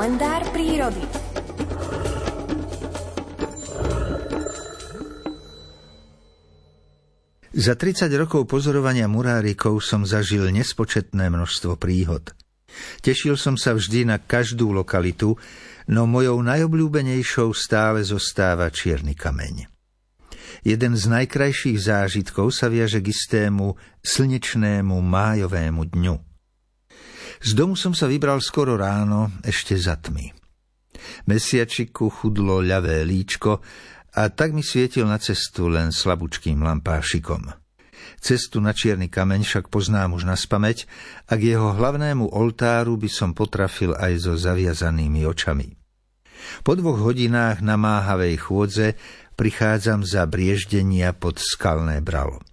kalendár prírody. Za 30 rokov pozorovania murárikov som zažil nespočetné množstvo príhod. Tešil som sa vždy na každú lokalitu, no mojou najobľúbenejšou stále zostáva čierny kameň. Jeden z najkrajších zážitkov sa viaže k istému slnečnému májovému dňu. Z domu som sa vybral skoro ráno, ešte za tmy. Mesiačiku chudlo ľavé líčko a tak mi svietil na cestu len slabúčkým lampášikom. Cestu na čierny kameň však poznám už na spameť a k jeho hlavnému oltáru by som potrafil aj so zaviazanými očami. Po dvoch hodinách namáhavej chôdze prichádzam za brieždenia pod skalné bralo.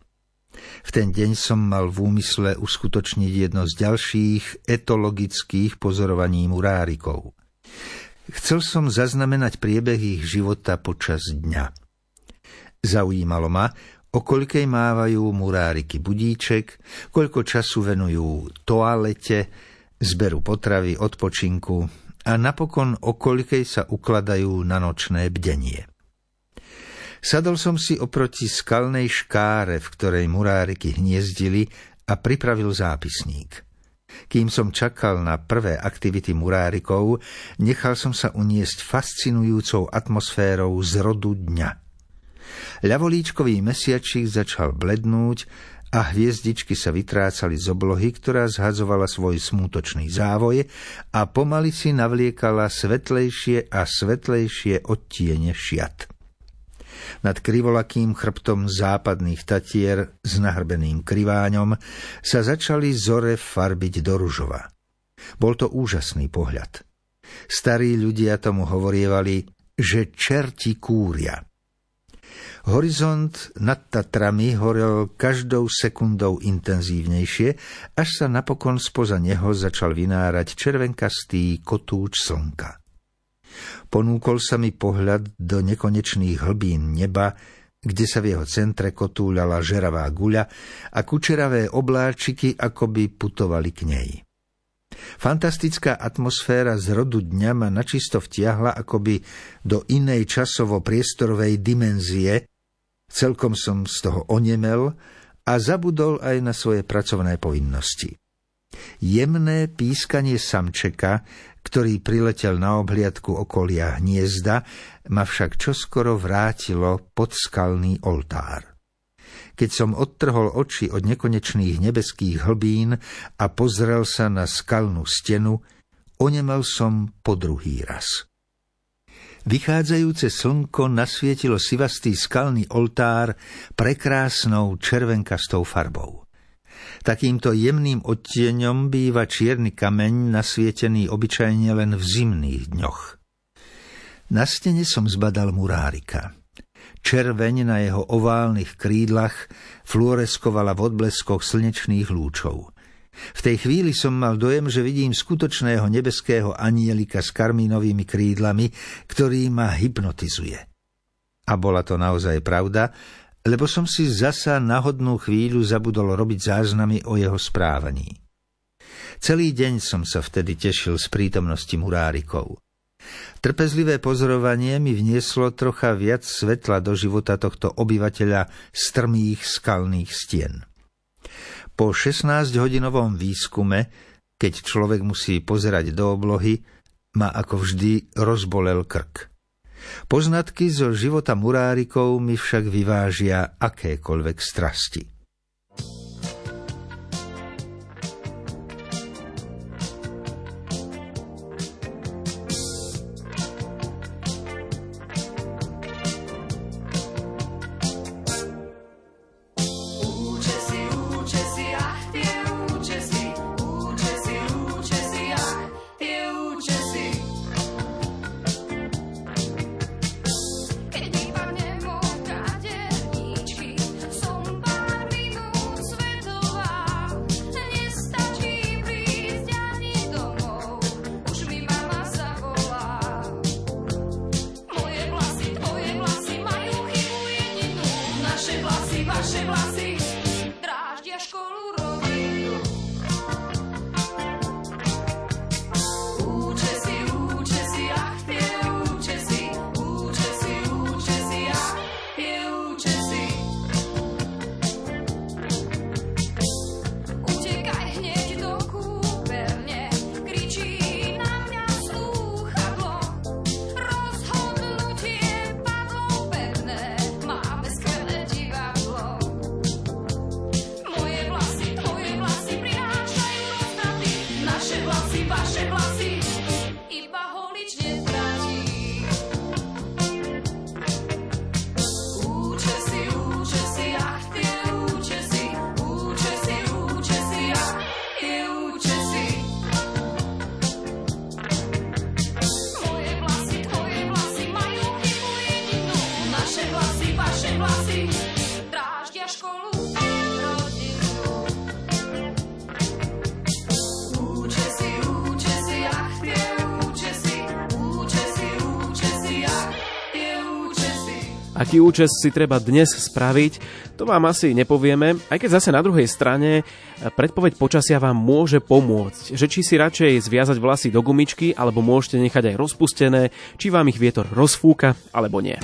V ten deň som mal v úmysle uskutočniť jedno z ďalších etologických pozorovaní murárikov. Chcel som zaznamenať priebeh ich života počas dňa. Zaujímalo ma, o koľkej mávajú muráriky budíček, koľko času venujú toalete, zberu potravy, odpočinku a napokon o koľkej sa ukladajú na nočné bdenie. Sadol som si oproti skalnej škáre, v ktorej muráriky hniezdili a pripravil zápisník. Kým som čakal na prvé aktivity murárikov, nechal som sa uniesť fascinujúcou atmosférou z rodu dňa. Ľavolíčkový mesiačik začal blednúť a hviezdičky sa vytrácali z oblohy, ktorá zhazovala svoj smútočný závoj a pomaly si navliekala svetlejšie a svetlejšie odtiene šiat. Nad krivolakým chrbtom západných tatier s nahrbeným kriváňom sa začali zore farbiť do ružova. Bol to úžasný pohľad. Starí ľudia tomu hovorievali, že čerti kúria. Horizont nad Tatrami horel každou sekundou intenzívnejšie, až sa napokon spoza neho začal vynárať červenkastý kotúč slnka. Ponúkol sa mi pohľad do nekonečných hlbín neba, kde sa v jeho centre kotúľala žeravá guľa a kučeravé obláčiky akoby putovali k nej. Fantastická atmosféra z rodu dňa ma načisto vtiahla akoby do inej časovo-priestorovej dimenzie, celkom som z toho onemel a zabudol aj na svoje pracovné povinnosti. Jemné pískanie samčeka, ktorý priletel na obhliadku okolia hniezda, ma však čoskoro vrátilo pod skalný oltár. Keď som odtrhol oči od nekonečných nebeských hlbín a pozrel sa na skalnú stenu, onemel som po druhý raz. Vychádzajúce slnko nasvietilo sivastý skalný oltár prekrásnou červenkastou farbou. Takýmto jemným odtieňom býva čierny kameň nasvietený obyčajne len v zimných dňoch. Na stene som zbadal murárika. Červeň na jeho oválnych krídlach fluoreskovala v odbleskoch slnečných lúčov. V tej chvíli som mal dojem, že vidím skutočného nebeského anielika s karmínovými krídlami, ktorý ma hypnotizuje. A bola to naozaj pravda, lebo som si zasa na hodnú chvíľu zabudol robiť záznamy o jeho správaní. Celý deň som sa vtedy tešil z prítomnosti murárikov. Trpezlivé pozorovanie mi vnieslo trocha viac svetla do života tohto obyvateľa strmých skalných stien. Po 16-hodinovom výskume, keď človek musí pozerať do oblohy, ma ako vždy rozbolel krk. Poznatky zo života murárikov mi však vyvážia akékoľvek strasti. Aký účes si treba dnes spraviť, to vám asi nepovieme, aj keď zase na druhej strane predpoveď počasia vám môže pomôcť, že či si radšej zviazať vlasy do gumičky, alebo môžete nechať aj rozpustené, či vám ich vietor rozfúka, alebo nie.